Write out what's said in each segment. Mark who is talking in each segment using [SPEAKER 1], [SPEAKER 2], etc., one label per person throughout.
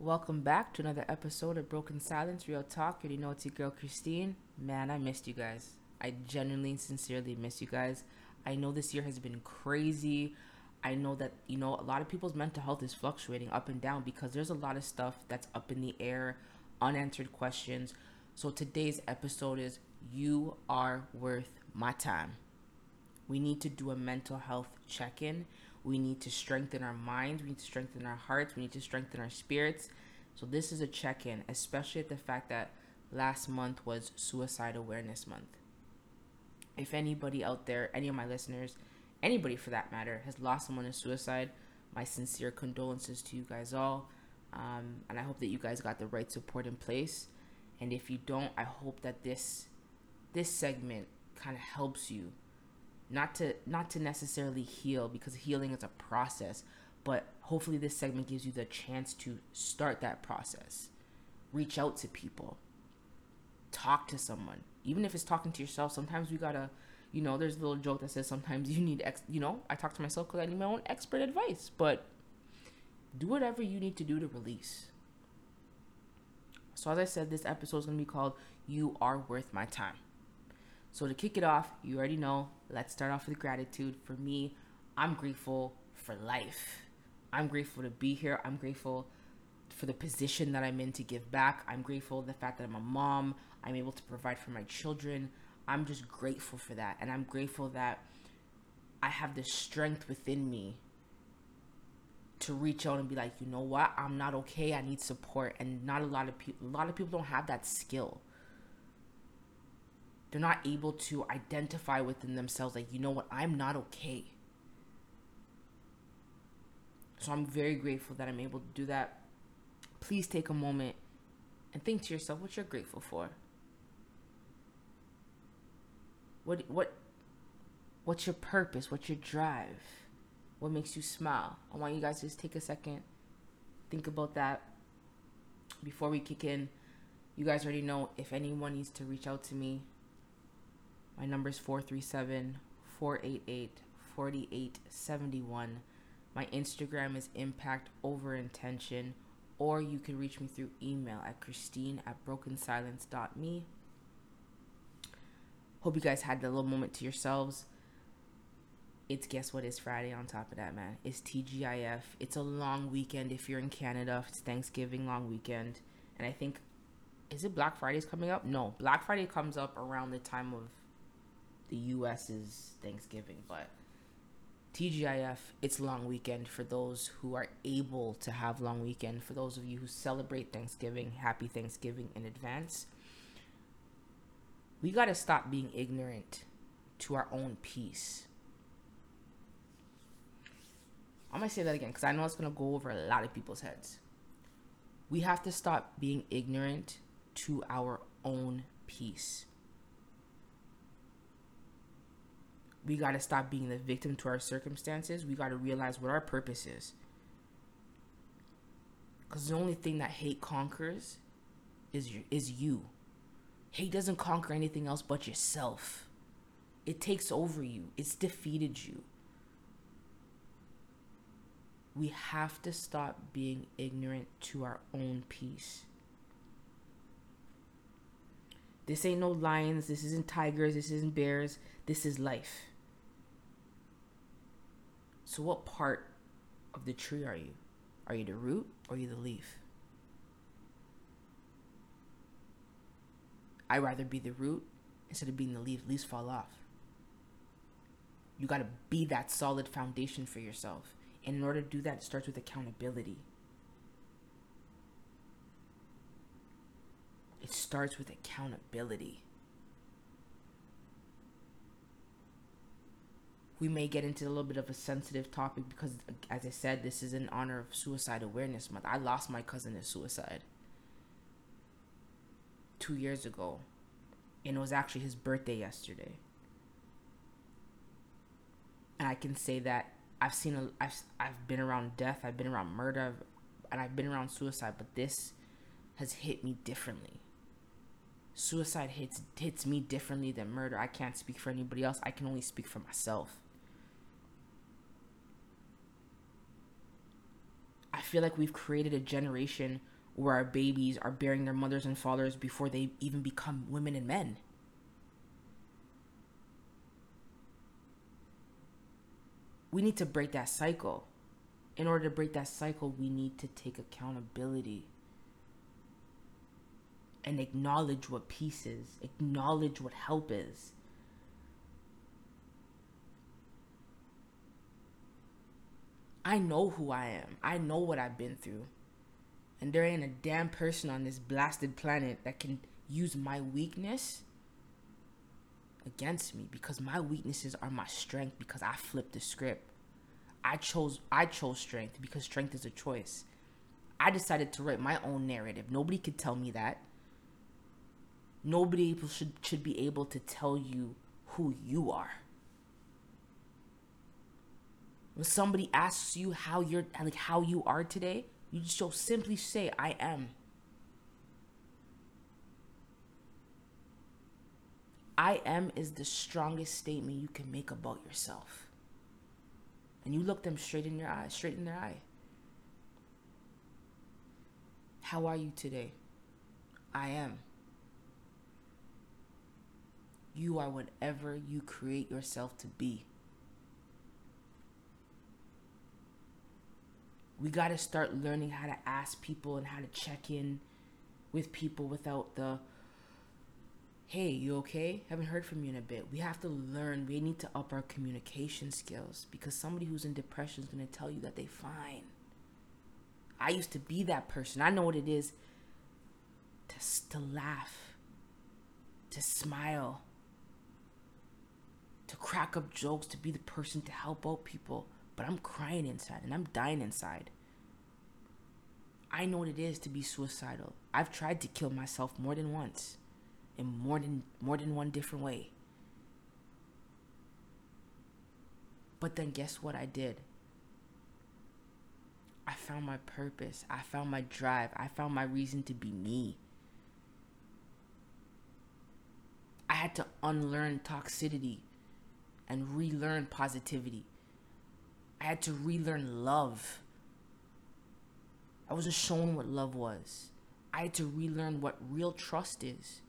[SPEAKER 1] Welcome back to another episode of Broken Silence Real Talk. You know it's your girl Christine. Man, I missed you guys. I genuinely, and sincerely miss you guys. I know this year has been crazy. I know that, you know, a lot of people's mental health is fluctuating up and down because there's a lot of stuff that's up in the air, unanswered questions. So today's episode is You Are Worth My Time. We need to do a mental health check in. We need to strengthen our minds. We need to strengthen our hearts. We need to strengthen our spirits. So, this is a check in, especially at the fact that last month was Suicide Awareness Month. If anybody out there, any of my listeners, anybody for that matter, has lost someone to suicide, my sincere condolences to you guys all. Um, and I hope that you guys got the right support in place. And if you don't, I hope that this this segment kind of helps you not to not to necessarily heal because healing is a process but hopefully this segment gives you the chance to start that process. Reach out to people. Talk to someone. Even if it's talking to yourself sometimes we gotta you know there's a little joke that says sometimes you need ex you know i talk to myself because i need my own expert advice but do whatever you need to do to release. So as i said this episode is going to be called you are worth my time so to kick it off, you already know, let's start off with gratitude. For me, I'm grateful for life. I'm grateful to be here. I'm grateful for the position that I'm in to give back. I'm grateful the fact that I'm a mom. I'm able to provide for my children. I'm just grateful for that. And I'm grateful that I have the strength within me to reach out and be like, you know what? I'm not okay. I need support. And not a lot of people a lot of people don't have that skill they're not able to identify within themselves like you know what i'm not okay. So i'm very grateful that i'm able to do that. Please take a moment and think to yourself what you're grateful for. What what what's your purpose? What's your drive? What makes you smile? I want you guys to just take a second think about that. Before we kick in you guys already know if anyone needs to reach out to me my number is 437 488 4871. My Instagram is impact over intention, or you can reach me through email at christine at brokensilence.me. Hope you guys had a little moment to yourselves. It's guess what is Friday on top of that, man. It's TGIF. It's a long weekend if you're in Canada. It's Thanksgiving long weekend. And I think, is it Black Friday's coming up? No, Black Friday comes up around the time of the U.S. is Thanksgiving, but TGIF, it's long weekend for those who are able to have long weekend. For those of you who celebrate Thanksgiving, happy Thanksgiving in advance. We got to stop being ignorant to our own peace. I'm going to say that again because I know it's going to go over a lot of people's heads. We have to stop being ignorant to our own peace. We got to stop being the victim to our circumstances. We got to realize what our purpose is. Because the only thing that hate conquers is your, is you. Hate doesn't conquer anything else but yourself. It takes over you. It's defeated you. We have to stop being ignorant to our own peace. This ain't no lions. This isn't tigers. This isn't bears. This is life. So, what part of the tree are you? Are you the root or are you the leaf? I'd rather be the root instead of being the leaf. Leaves fall off. You got to be that solid foundation for yourself. And in order to do that, it starts with accountability. It starts with accountability. We may get into a little bit of a sensitive topic because, as I said, this is in honor of Suicide Awareness Month. I lost my cousin to suicide two years ago, and it was actually his birthday yesterday. And I can say that I've seen a, I've I've been around death, I've been around murder, and I've been around suicide, but this has hit me differently. Suicide hits hits me differently than murder. I can't speak for anybody else. I can only speak for myself. I feel like we've created a generation where our babies are bearing their mothers and fathers before they even become women and men. We need to break that cycle. In order to break that cycle, we need to take accountability and acknowledge what peace is, acknowledge what help is. I know who I am. I know what I've been through. And there ain't a damn person on this blasted planet that can use my weakness against me because my weaknesses are my strength because I flipped the script. I chose I chose strength because strength is a choice. I decided to write my own narrative. Nobody could tell me that. Nobody should should be able to tell you who you are. When somebody asks you how you're like how you are today, you just so simply say I am. I am is the strongest statement you can make about yourself. And you look them straight in your eye, straight in their eye. How are you today? I am. You are whatever you create yourself to be. We got to start learning how to ask people and how to check in with people without the hey, you okay? Haven't heard from you in a bit. We have to learn. We need to up our communication skills because somebody who's in depression is going to tell you that they're fine. I used to be that person. I know what it is to, to laugh, to smile, to crack up jokes, to be the person to help out people. But I'm crying inside and I'm dying inside. I know what it is to be suicidal. I've tried to kill myself more than once in more than more than one different way. But then guess what I did? I found my purpose. I found my drive. I found my reason to be me. I had to unlearn toxicity and relearn positivity. I had to relearn love. I wasn't shown what love was. I had to relearn what real trust is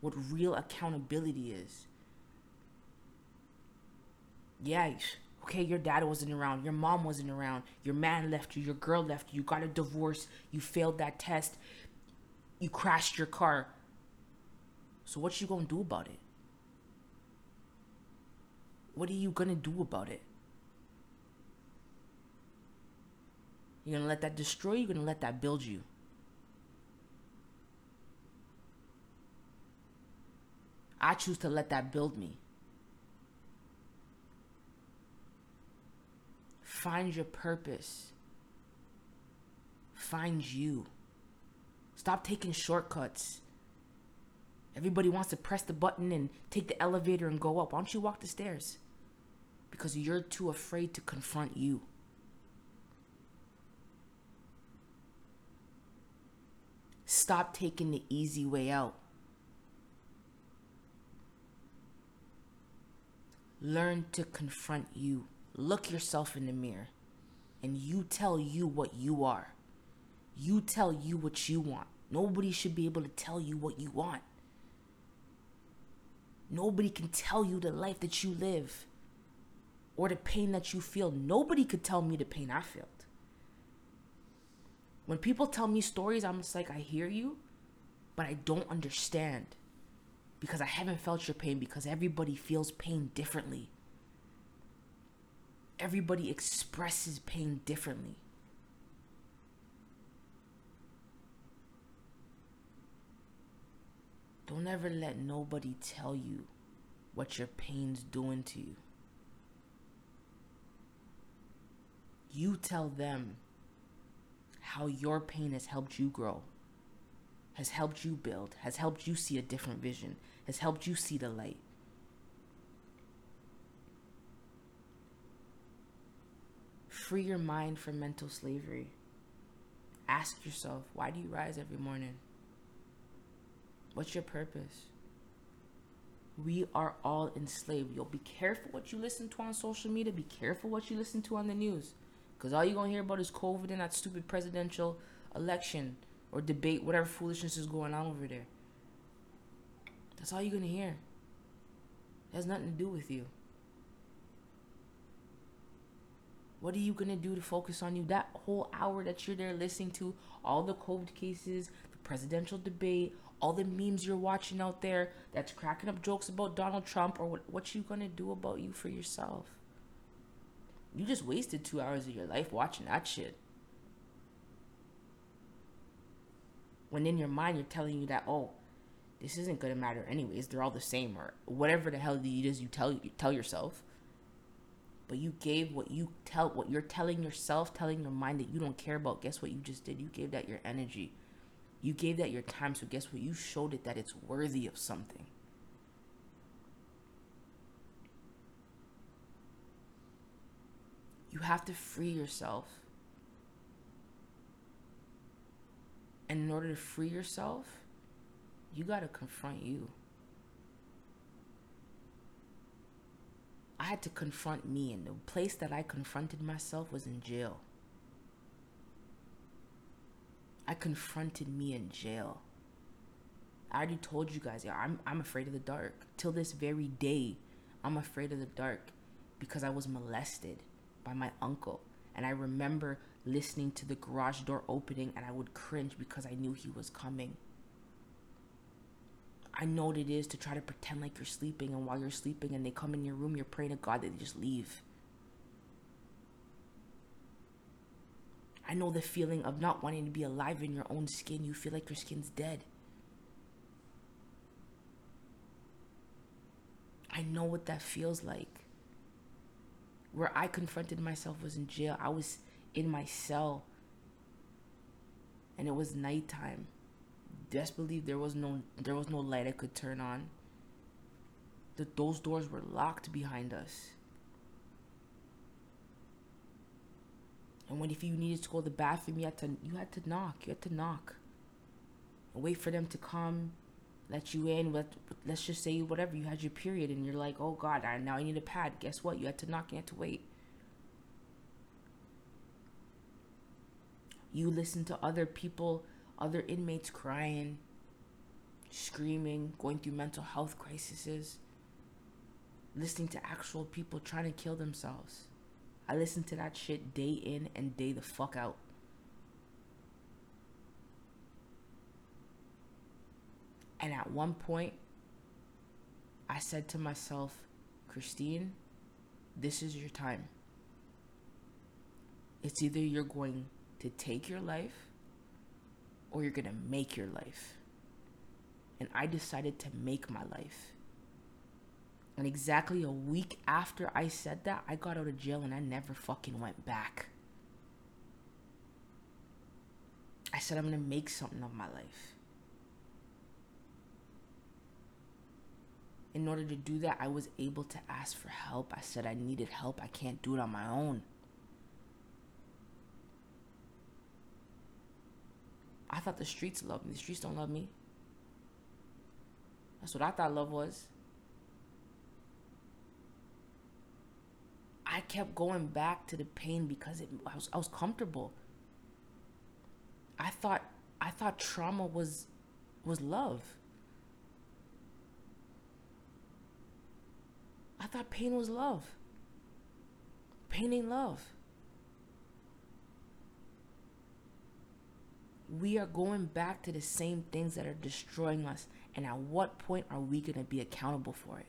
[SPEAKER 1] what real accountability is. Yeah, okay, your dad wasn't around, your mom wasn't around, your man left you, your girl left you, you got a divorce, you failed that test, you crashed your car. So what you gonna do about it? What are you gonna do about it? You gonna let that destroy you? You're gonna let that build you? I choose to let that build me. Find your purpose. Find you. Stop taking shortcuts. Everybody wants to press the button and take the elevator and go up. Why don't you walk the stairs? Because you're too afraid to confront you. Stop taking the easy way out. Learn to confront you. Look yourself in the mirror and you tell you what you are. You tell you what you want. Nobody should be able to tell you what you want. Nobody can tell you the life that you live or the pain that you feel. Nobody could tell me the pain I felt. When people tell me stories, I'm just like, I hear you, but I don't understand because I haven't felt your pain because everybody feels pain differently. Everybody expresses pain differently. Don't ever let nobody tell you what your pain's doing to you. You tell them how your pain has helped you grow has helped you build, has helped you see a different vision, has helped you see the light. Free your mind from mental slavery. Ask yourself, why do you rise every morning? What's your purpose? We are all enslaved. You'll be careful what you listen to on social media. Be careful what you listen to on the news. Because all you're going to hear about is COVID and that stupid presidential election or debate, whatever foolishness is going on over there. That's all you're going to hear. It has nothing to do with you. What are you going to do to focus on you? That whole hour that you're there listening to all the COVID cases, the presidential debate, all the memes you're watching out there that's cracking up jokes about Donald Trump or what, what you going to do about you for yourself? You just wasted two hours of your life watching that shit. When in your mind you're telling you that, oh, this isn't gonna matter anyways. They're all the same, or whatever the hell it is you tell you tell yourself. But you gave what you tell what you're telling yourself, telling your mind that you don't care about. Guess what you just did? You gave that your energy. You gave that your time. So guess what? You showed it that it's worthy of something. You have to free yourself. And in order to free yourself, you got to confront you. I had to confront me, and the place that I confronted myself was in jail. I confronted me in jail. I already told you guys, yeah, I'm I'm afraid of the dark. Till this very day, I'm afraid of the dark because I was molested by my uncle. And I remember listening to the garage door opening and I would cringe because I knew he was coming. I know what it is to try to pretend like you're sleeping, and while you're sleeping and they come in your room, you're praying to God that they just leave. I know the feeling of not wanting to be alive in your own skin. You feel like your skin's dead. I know what that feels like. Where I confronted myself was in jail. I was in my cell. And it was nighttime best believe there was no there was no light I could turn on. That those doors were locked behind us. And when if you needed to go to the bathroom, you had to you had to knock. You had to knock. And wait for them to come, let you in. Let let's just say whatever you had your period, and you're like, oh God, I now I need a pad. Guess what? You had to knock. You had to wait. You listen to other people other inmates crying, screaming, going through mental health crises, listening to actual people trying to kill themselves. I listen to that shit day in and day the fuck out. And at one point, I said to myself, Christine, this is your time. It's either you're going to take your life or you're going to make your life. And I decided to make my life. And exactly a week after I said that, I got out of jail and I never fucking went back. I said, I'm going to make something of my life. In order to do that, I was able to ask for help. I said I needed help. I can't do it on my own. I thought the streets loved me. The streets don't love me. That's what I thought love was. I kept going back to the pain because it, I was I was comfortable. I thought I thought trauma was was love. I thought pain was love. Pain ain't love. we are going back to the same things that are destroying us. And at what point are we going to be accountable for it?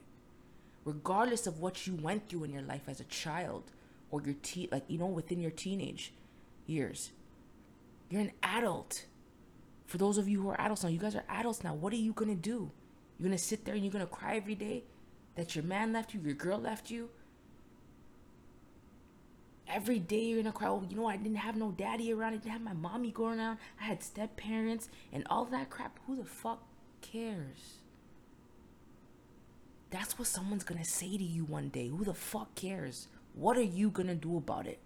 [SPEAKER 1] Regardless of what you went through in your life as a child or your teen, like, you know, within your teenage years, you're an adult. For those of you who are adults now, you guys are adults now. What are you going to do? You're going to sit there and you're going to cry every day that your man left you, your girl left you, every day you're gonna cry, oh, you know, I didn't have no daddy around, I didn't have my mommy going around, I had step parents and all that crap. Who the fuck cares? That's what someone's gonna say to you one day. Who the fuck cares? What are you gonna do about it?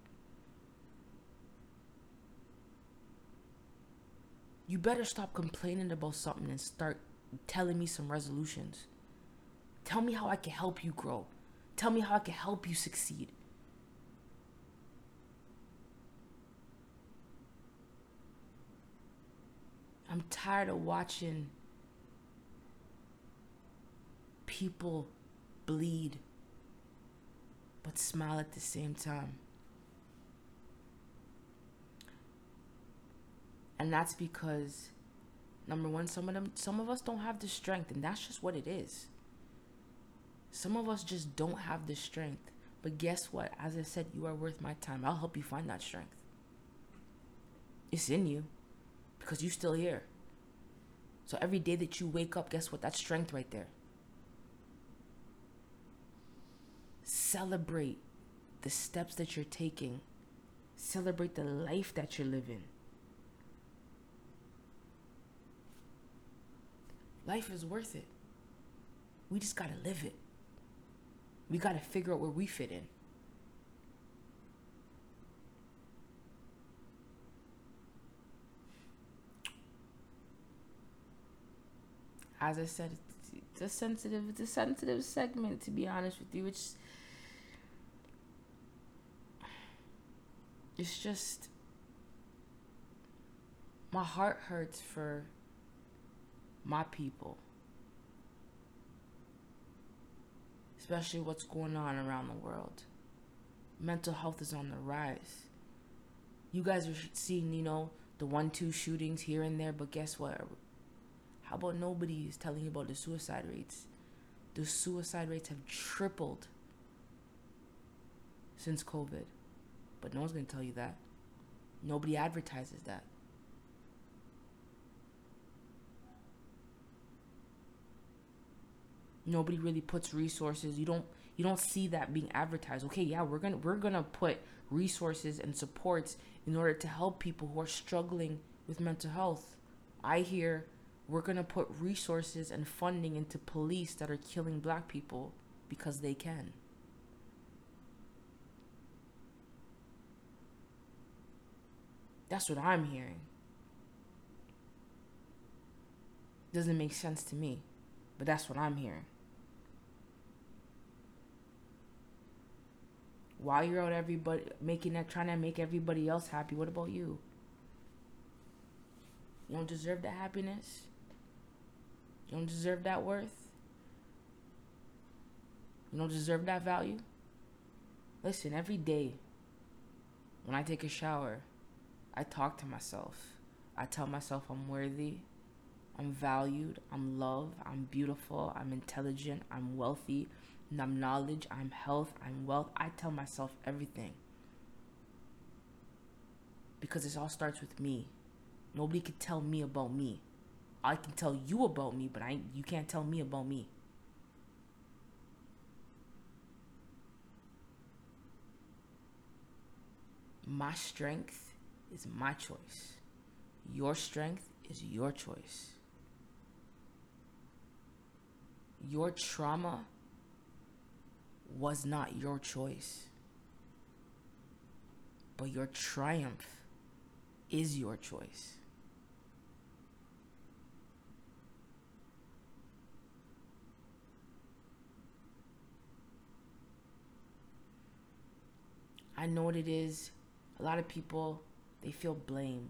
[SPEAKER 1] You better stop complaining about something and start telling me some resolutions. Tell me how I can help you grow. Tell me how I can help you succeed. I'm tired of watching people bleed but smile at the same time. And that's because number one, some of them some of us don't have the strength and that's just what it is. Some of us just don't have the strength. But guess what? As I said, you are worth my time. I'll help you find that strength. It's in you because you're still here. So every day that you wake up, guess what? That's strength right there. Celebrate the steps that you're taking, celebrate the life that you're living. Life is worth it. We just got to live it. We got to figure out where we fit in. As I said, it's a sensitive, it's a sensitive segment. To be honest with you, it's it's just my heart hurts for my people. Especially what's going on around the world. Mental health is on the rise. You guys are seeing, you know, the one two shootings here and there, but guess what? How about nobody is telling you about the suicide rates? The suicide rates have tripled since COVID. But no one's going to tell you that. Nobody advertises that. Nobody really puts resources. You don't you don't see that being advertised. Okay, yeah, we're to we're to put resources and supports in order to help people who are struggling with mental health. I hear we're to put resources and funding into police that are killing black people because they can. That's what I'm hearing. Doesn't make sense to me, but that's what I'm hearing. While you're out everybody making that trying to make everybody else happy, what about you? You don't deserve that happiness? You don't deserve that worth? You don't deserve that value? Listen, every day when I take a shower, I talk to myself. I tell myself I'm worthy, I'm valued, I'm loved, I'm beautiful, I'm intelligent, I'm wealthy, I'm knowledge, I'm health, I'm wealth. I tell myself everything. Because it all starts with me. Nobody can tell me about me. I can tell you about me, but I you can't tell me about me. My strength is my choice. Your strength is your choice. Your trauma was not your choice. But your triumph is your choice. I know what it is. A lot of people they feel blame.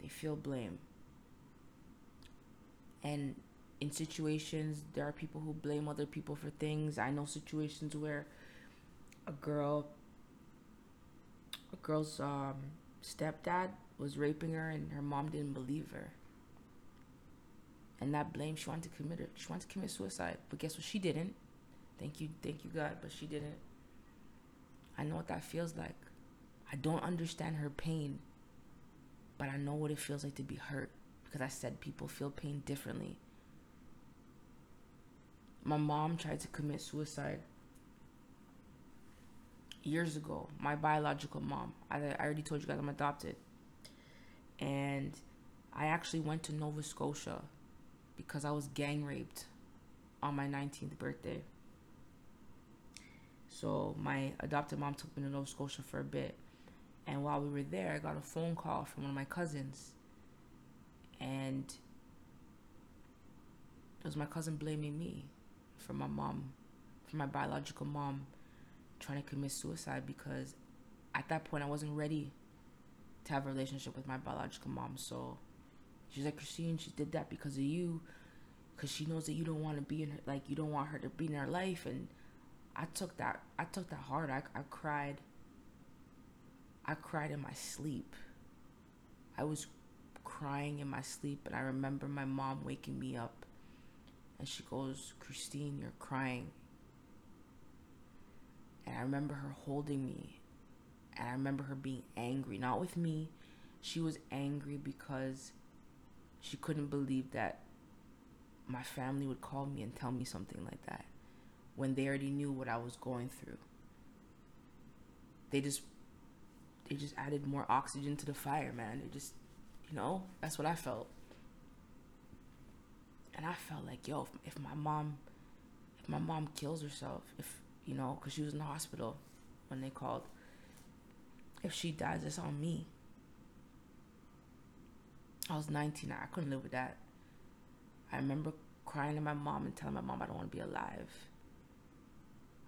[SPEAKER 1] They feel blame. And in situations, there are people who blame other people for things. I know situations where a girl, a girl's um, stepdad was raping her, and her mom didn't believe her. And that blame, she wanted to commit it. She wanted to commit suicide, but guess what? She didn't. Thank you, thank you, God, but she didn't. I know what that feels like. I don't understand her pain, but I know what it feels like to be hurt because I said people feel pain differently. My mom tried to commit suicide years ago. My biological mom. I, I already told you guys I'm adopted. And I actually went to Nova Scotia because I was gang raped on my 19th birthday. So my adopted mom took me to Nova Scotia for a bit. And while we were there, I got a phone call from one of my cousins. And it was my cousin blaming me for my mom, for my biological mom trying to commit suicide because at that point I wasn't ready to have a relationship with my biological mom. So she's like, Christine, she did that because of you, because she knows that you don't want to be in her, like, you don't want her to be in her life. And I took that, I took that hard. I, I cried. I cried in my sleep. I was crying in my sleep, and I remember my mom waking me up. And she goes, Christine, you're crying. And I remember her holding me. And I remember her being angry, not with me. She was angry because she couldn't believe that my family would call me and tell me something like that when they already knew what I was going through. They just they just added more oxygen to the fire, man. They just, you know, that's what I felt. And I felt like, yo, if, if my mom, if my mom kills herself, if you know, because she was in the hospital when they called, if she dies, it's on me. I was 19. I couldn't live with that. I remember crying to my mom and telling my mom I don't want to be alive.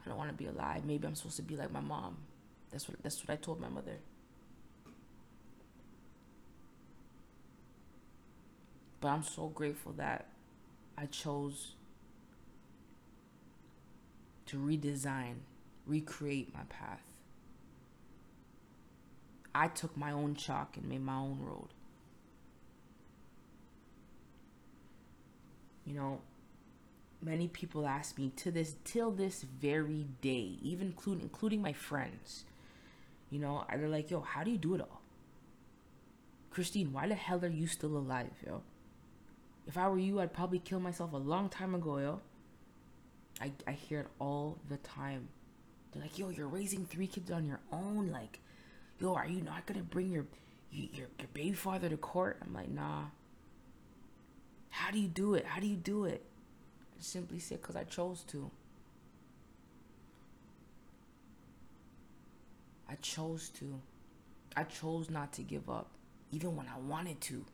[SPEAKER 1] I don't want to be alive. Maybe I'm supposed to be like my mom. That's what that's what I told my mother. But I'm so grateful that I chose to redesign, recreate my path. I took my own chalk and made my own road. You know, many people ask me to this till this very day, even including including my friends. You know, they're like, "Yo, how do you do it all?" Christine, why the hell are you still alive, yo? If I were you, I'd probably kill myself a long time ago, yo. I, I hear it all the time. They're like, yo, you're raising three kids on your own. Like, yo, are you not gonna bring your your your baby father to court? I'm like, nah. How do you do it? How do you do it? I simply said, cause I chose to. I chose to. I chose not to give up, even when I wanted to.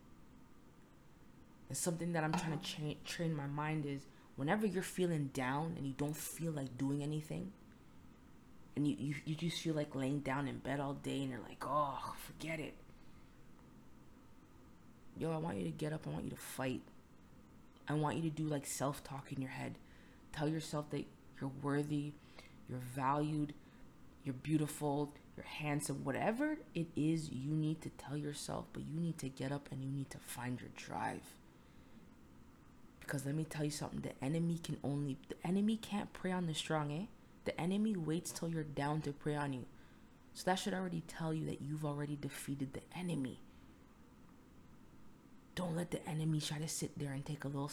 [SPEAKER 1] Something that I'm trying to uh-huh. tra- train my mind is whenever you're feeling down and you don't feel like doing anything, and you, you, you just feel like laying down in bed all day and you're like, oh, forget it. Yo, I want you to get up. I want you to fight. I want you to do like self talk in your head. Tell yourself that you're worthy, you're valued, you're beautiful, you're handsome, whatever it is you need to tell yourself, but you need to get up and you need to find your drive. Because let me tell you something, the enemy can only the enemy can't prey on the strong, eh? The enemy waits till you're down to prey on you. So that should already tell you that you've already defeated the enemy. Don't let the enemy try to sit there and take a little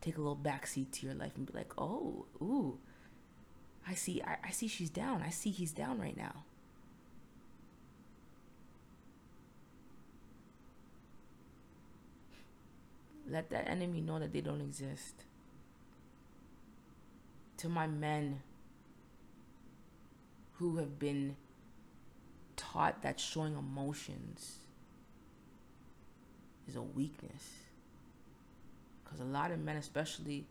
[SPEAKER 1] take a little backseat to your life and be like, "Oh, ooh. I see I, I see she's down. I see he's down right now." Let that enemy know that they don't exist. To my men who have been taught that showing emotions is a weakness. Because a lot of men, especially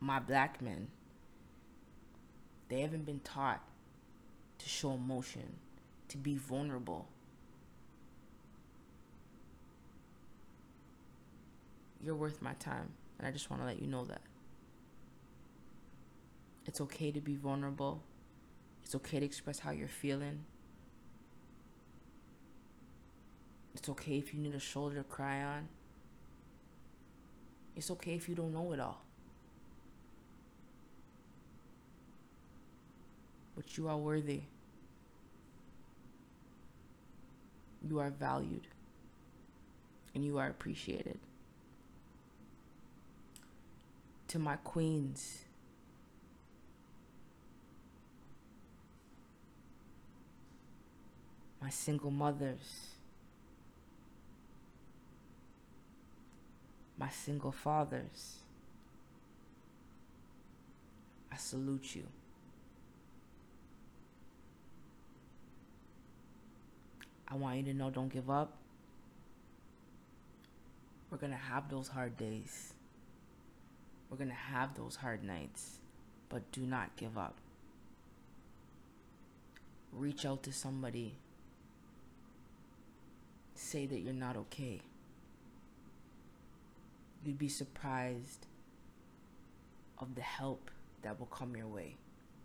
[SPEAKER 1] my black men, they haven't been taught to show emotion, to be vulnerable. You're worth my time, and I just want to let you know that. It's okay to be vulnerable. It's okay to express how you're feeling. It's okay if you need a shoulder to cry on. It's okay if you don't know it all. But you are worthy. You are valued. And you are appreciated. To my queens, my single mothers, my single fathers. I salute you. I want you to know don't give up. We're going to have those hard days. We're going to have those hard nights. But do not give up. Reach out to somebody. say that you're not okay. You'd be surprised of the help that will come your way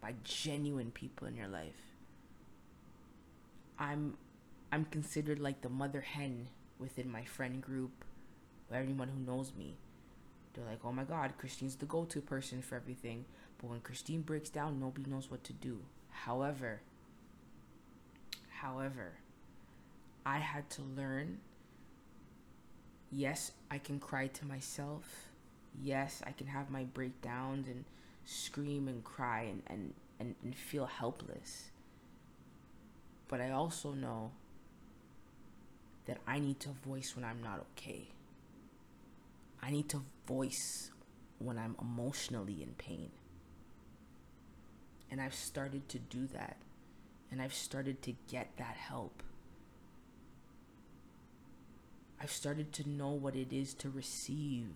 [SPEAKER 1] by genuine people in your life. I'm I'm considered like the mother hen within my friend group, everyone who knows me. They're like, "Oh my god, Christine's the go-to person for everything." But when Christine breaks down, nobody knows what to do. However, however, I had to learn yes, I can cry to myself. Yes, I can have my breakdowns and scream and cry and, and, and, and feel helpless. But I also know that I need to voice when I'm not okay. I need to voice when I'm emotionally in pain. And I've started to do that. And I've started to get that help. I've started to know what it is to receive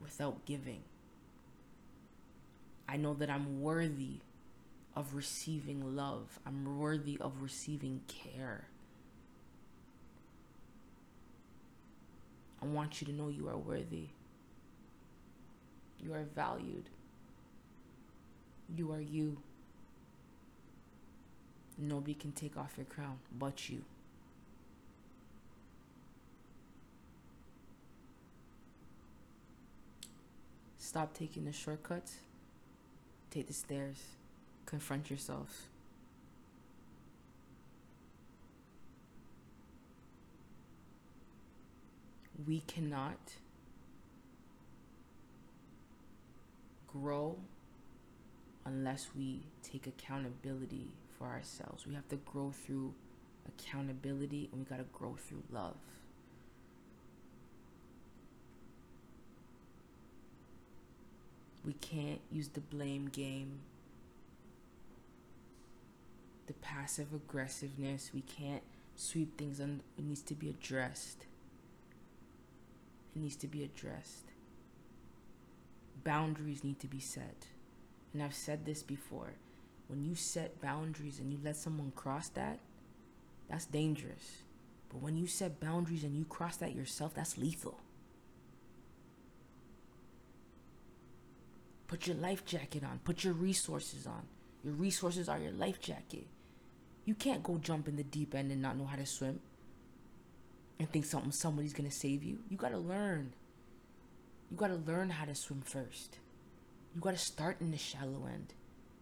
[SPEAKER 1] without giving. I know that I'm worthy of receiving love, I'm worthy of receiving care. Want you to know you are worthy. You are valued. You are you. Nobody can take off your crown but you. Stop taking the shortcuts. Take the stairs. Confront yourself. We cannot grow unless we take accountability for ourselves. We have to grow through accountability and we got to grow through love. We can't use the blame game, the passive aggressiveness. We can't sweep things under. It needs to be addressed. It needs to be addressed. Boundaries need to be set. And I've said this before when you set boundaries and you let someone cross that, that's dangerous. But when you set boundaries and you cross that yourself, that's lethal. Put your life jacket on, put your resources on. Your resources are your life jacket. You can't go jump in the deep end and not know how to swim and think something somebody's to save you. You got to learn. You got to learn how to swim first. You got to start in the shallow end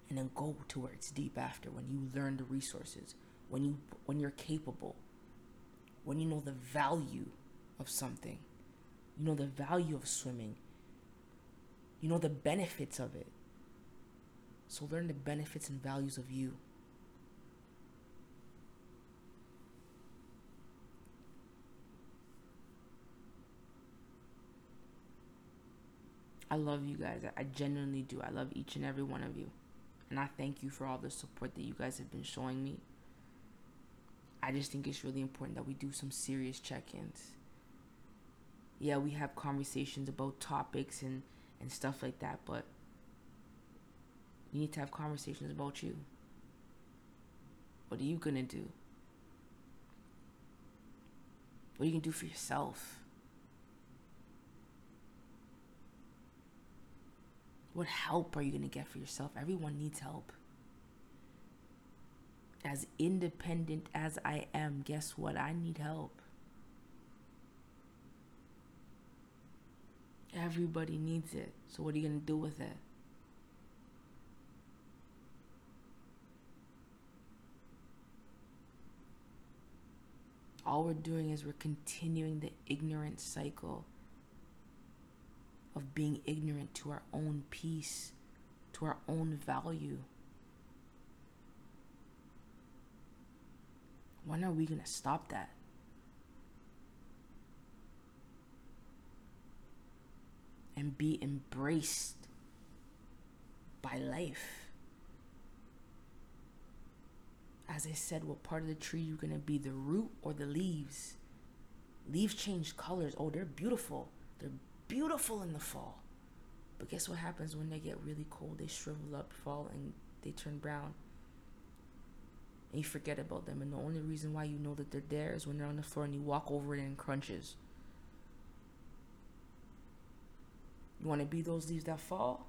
[SPEAKER 1] and then go to where it's deep after when you learn the resources when you when you're capable when you know the value of something you know the value of swimming you know the benefits of it so learn the benefits and values of you I love you guys. I genuinely do. I love each and every one of you. And I thank you for all the support that you guys have been showing me. I just think it's really important that we do some serious check ins. Yeah, we have conversations about topics and, and stuff like that, but you need to have conversations about you. What are you going to do? What are you going to do for yourself? What help are you going to get for yourself? Everyone needs help. As independent as I am, guess what? I need help. Everybody needs it. So, what are you going to do with it? All we're doing is we're continuing the ignorant cycle of being ignorant to our own peace, to our own value. When are we going to stop that? And be embraced by life. As I said, what part of the tree you're to be, the root or the leaves? Leaves change colors. Oh, they're beautiful. They're beautiful in the fall. But guess what happens when they get really cold? They shrivel up, fall, and they turn brown. and you forget about them. And the only reason why you know that they're there is when they're on the floor and you walk over it and crunches. You want to be those leaves that fall?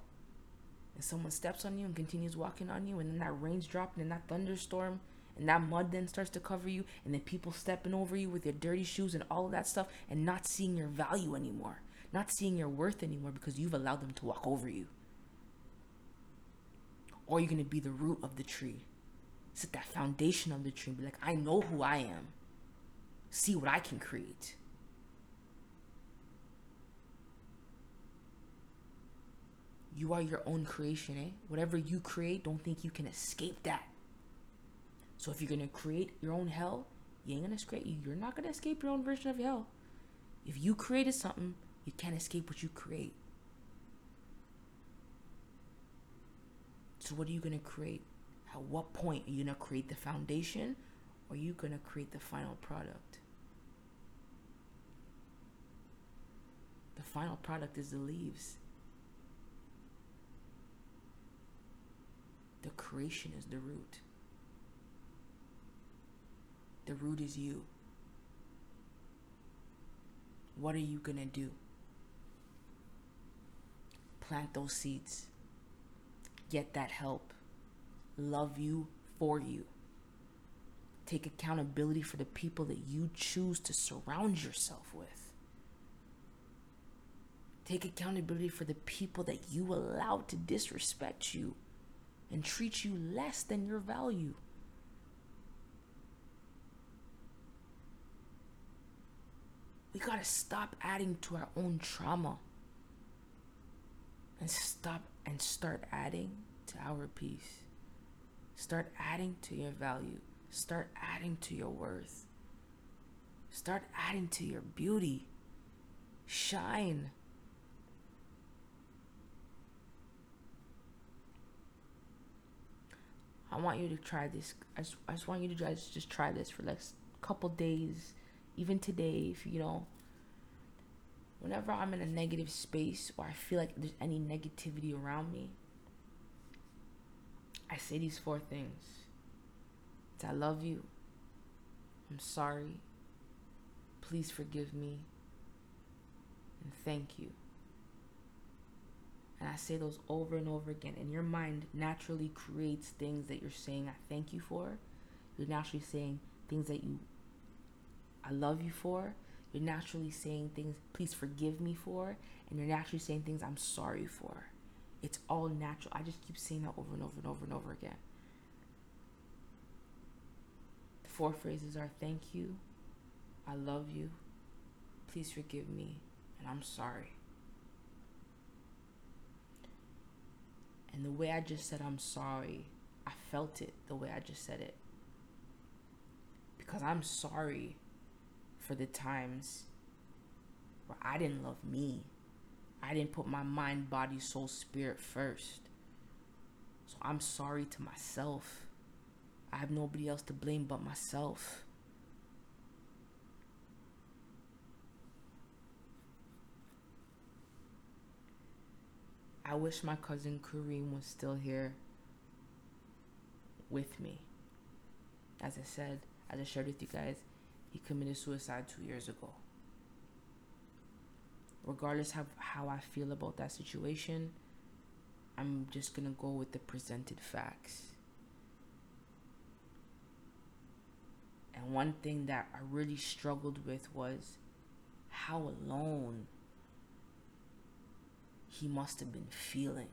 [SPEAKER 1] And someone steps on you and continues walking on you, and then that rain's dropping and that thunderstorm and that mud then starts to cover you, and then people stepping over you with their dirty shoes and all of that stuff, and not seeing your value anymore, not seeing your worth anymore because you've allowed them to walk over you. Or you're gonna be the root of the tree, sit that foundation of the tree, be like, I know who I am, see what I can create. You are your own creation, eh? Whatever you create, don't think you can escape that. So if you're gonna create your own hell, you ain't gonna escape. You're not gonna escape your own version of hell. If you created something, you can't escape what you create. So what are you gonna create? At what point are you gonna create the foundation, or are you gonna create the final product? The final product is the leaves. The creation is the root. The root is you. What are you going to do? Plant those seeds. Get that help. Love you for you. Take accountability for the people that you choose to surround yourself with. Take accountability for the people that you allow to disrespect you and treat you less than your value. We gotta stop adding to our own trauma and stop and start adding to our peace. Start adding to your value. Start adding to your worth. Start adding to your beauty. Shine. I want you to try this. I just, I just want you to just, just try this for like a couple days even today, if you know, whenever I'm in a negative space or I feel like there's any negativity around me, I say these four things. It's I love you. I'm sorry. Please forgive me. And thank you. And I say those over and over again. And your mind naturally creates things that you're saying I thank you for. You're naturally saying things that you I love you for. You're naturally saying things, please forgive me for. And you're naturally saying things, I'm sorry for. It's all natural. I just keep saying that over and over and over and over again. The four phrases are thank you, I love you, please forgive me, and I'm sorry. And the way I just said I'm sorry, I felt it the way I just said it. Because I'm sorry for the times where I didn't love me. I didn't put my mind, body, soul, spirit first. So I'm sorry to myself. I have nobody else to blame but myself. I wish my cousin Kareem was still here with me. As I said, as I shared with you guys, he committed suicide two years ago. Regardless of how I feel about that situation, I'm just gonna go with the presented facts. And one thing that I really struggled with was how alone he must have been feeling,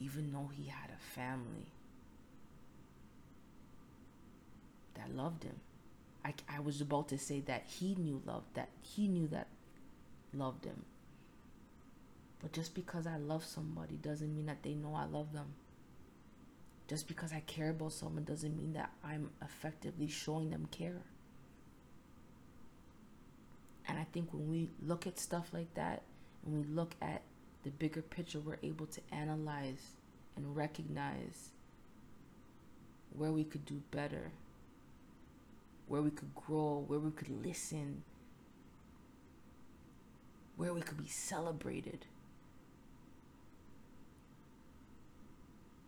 [SPEAKER 1] even though he had a family. That loved him. I, I was about to say that he knew love, that he knew that loved him. But just because I love somebody doesn't mean that they know I love them. Just because I care about someone doesn't mean that I'm effectively showing them care. And I think when we look at stuff like that, and we look at the bigger picture, we're able to analyze and recognize where we could do better where we could grow, where we could listen, where we could be celebrated.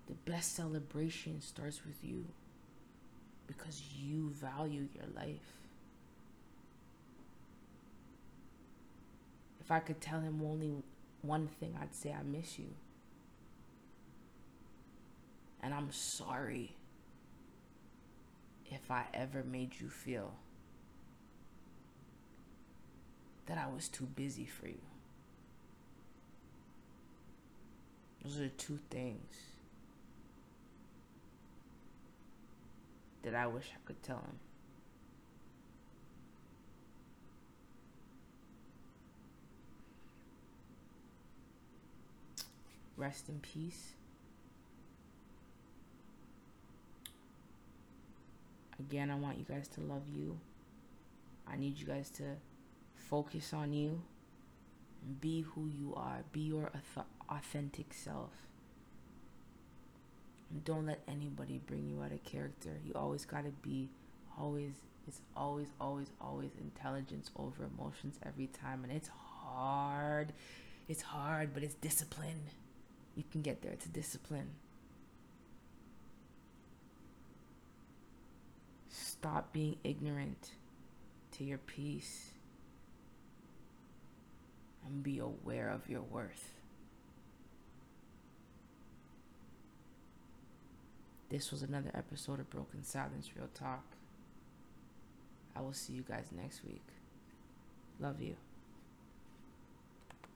[SPEAKER 1] The best celebration starts with you because you value your life. If I could tell him only one thing, I'd say, I miss you. And I'm sorry if I ever made you feel that I was too busy for you. Those are the two things that I wish I could tell him. Rest in peace. Again, I want you guys to love you. I need you guys to focus on you and be who you are. Be your authentic self. And don't let anybody bring you out of character. You always got to be always it's always always always intelligence over emotions every time and it's hard. It's hard, but it's discipline. You can get there. It's a discipline. Stop being ignorant to your peace and be aware of your worth. This was another episode of Broken Silence Real Talk. I will see you guys next week. Love you.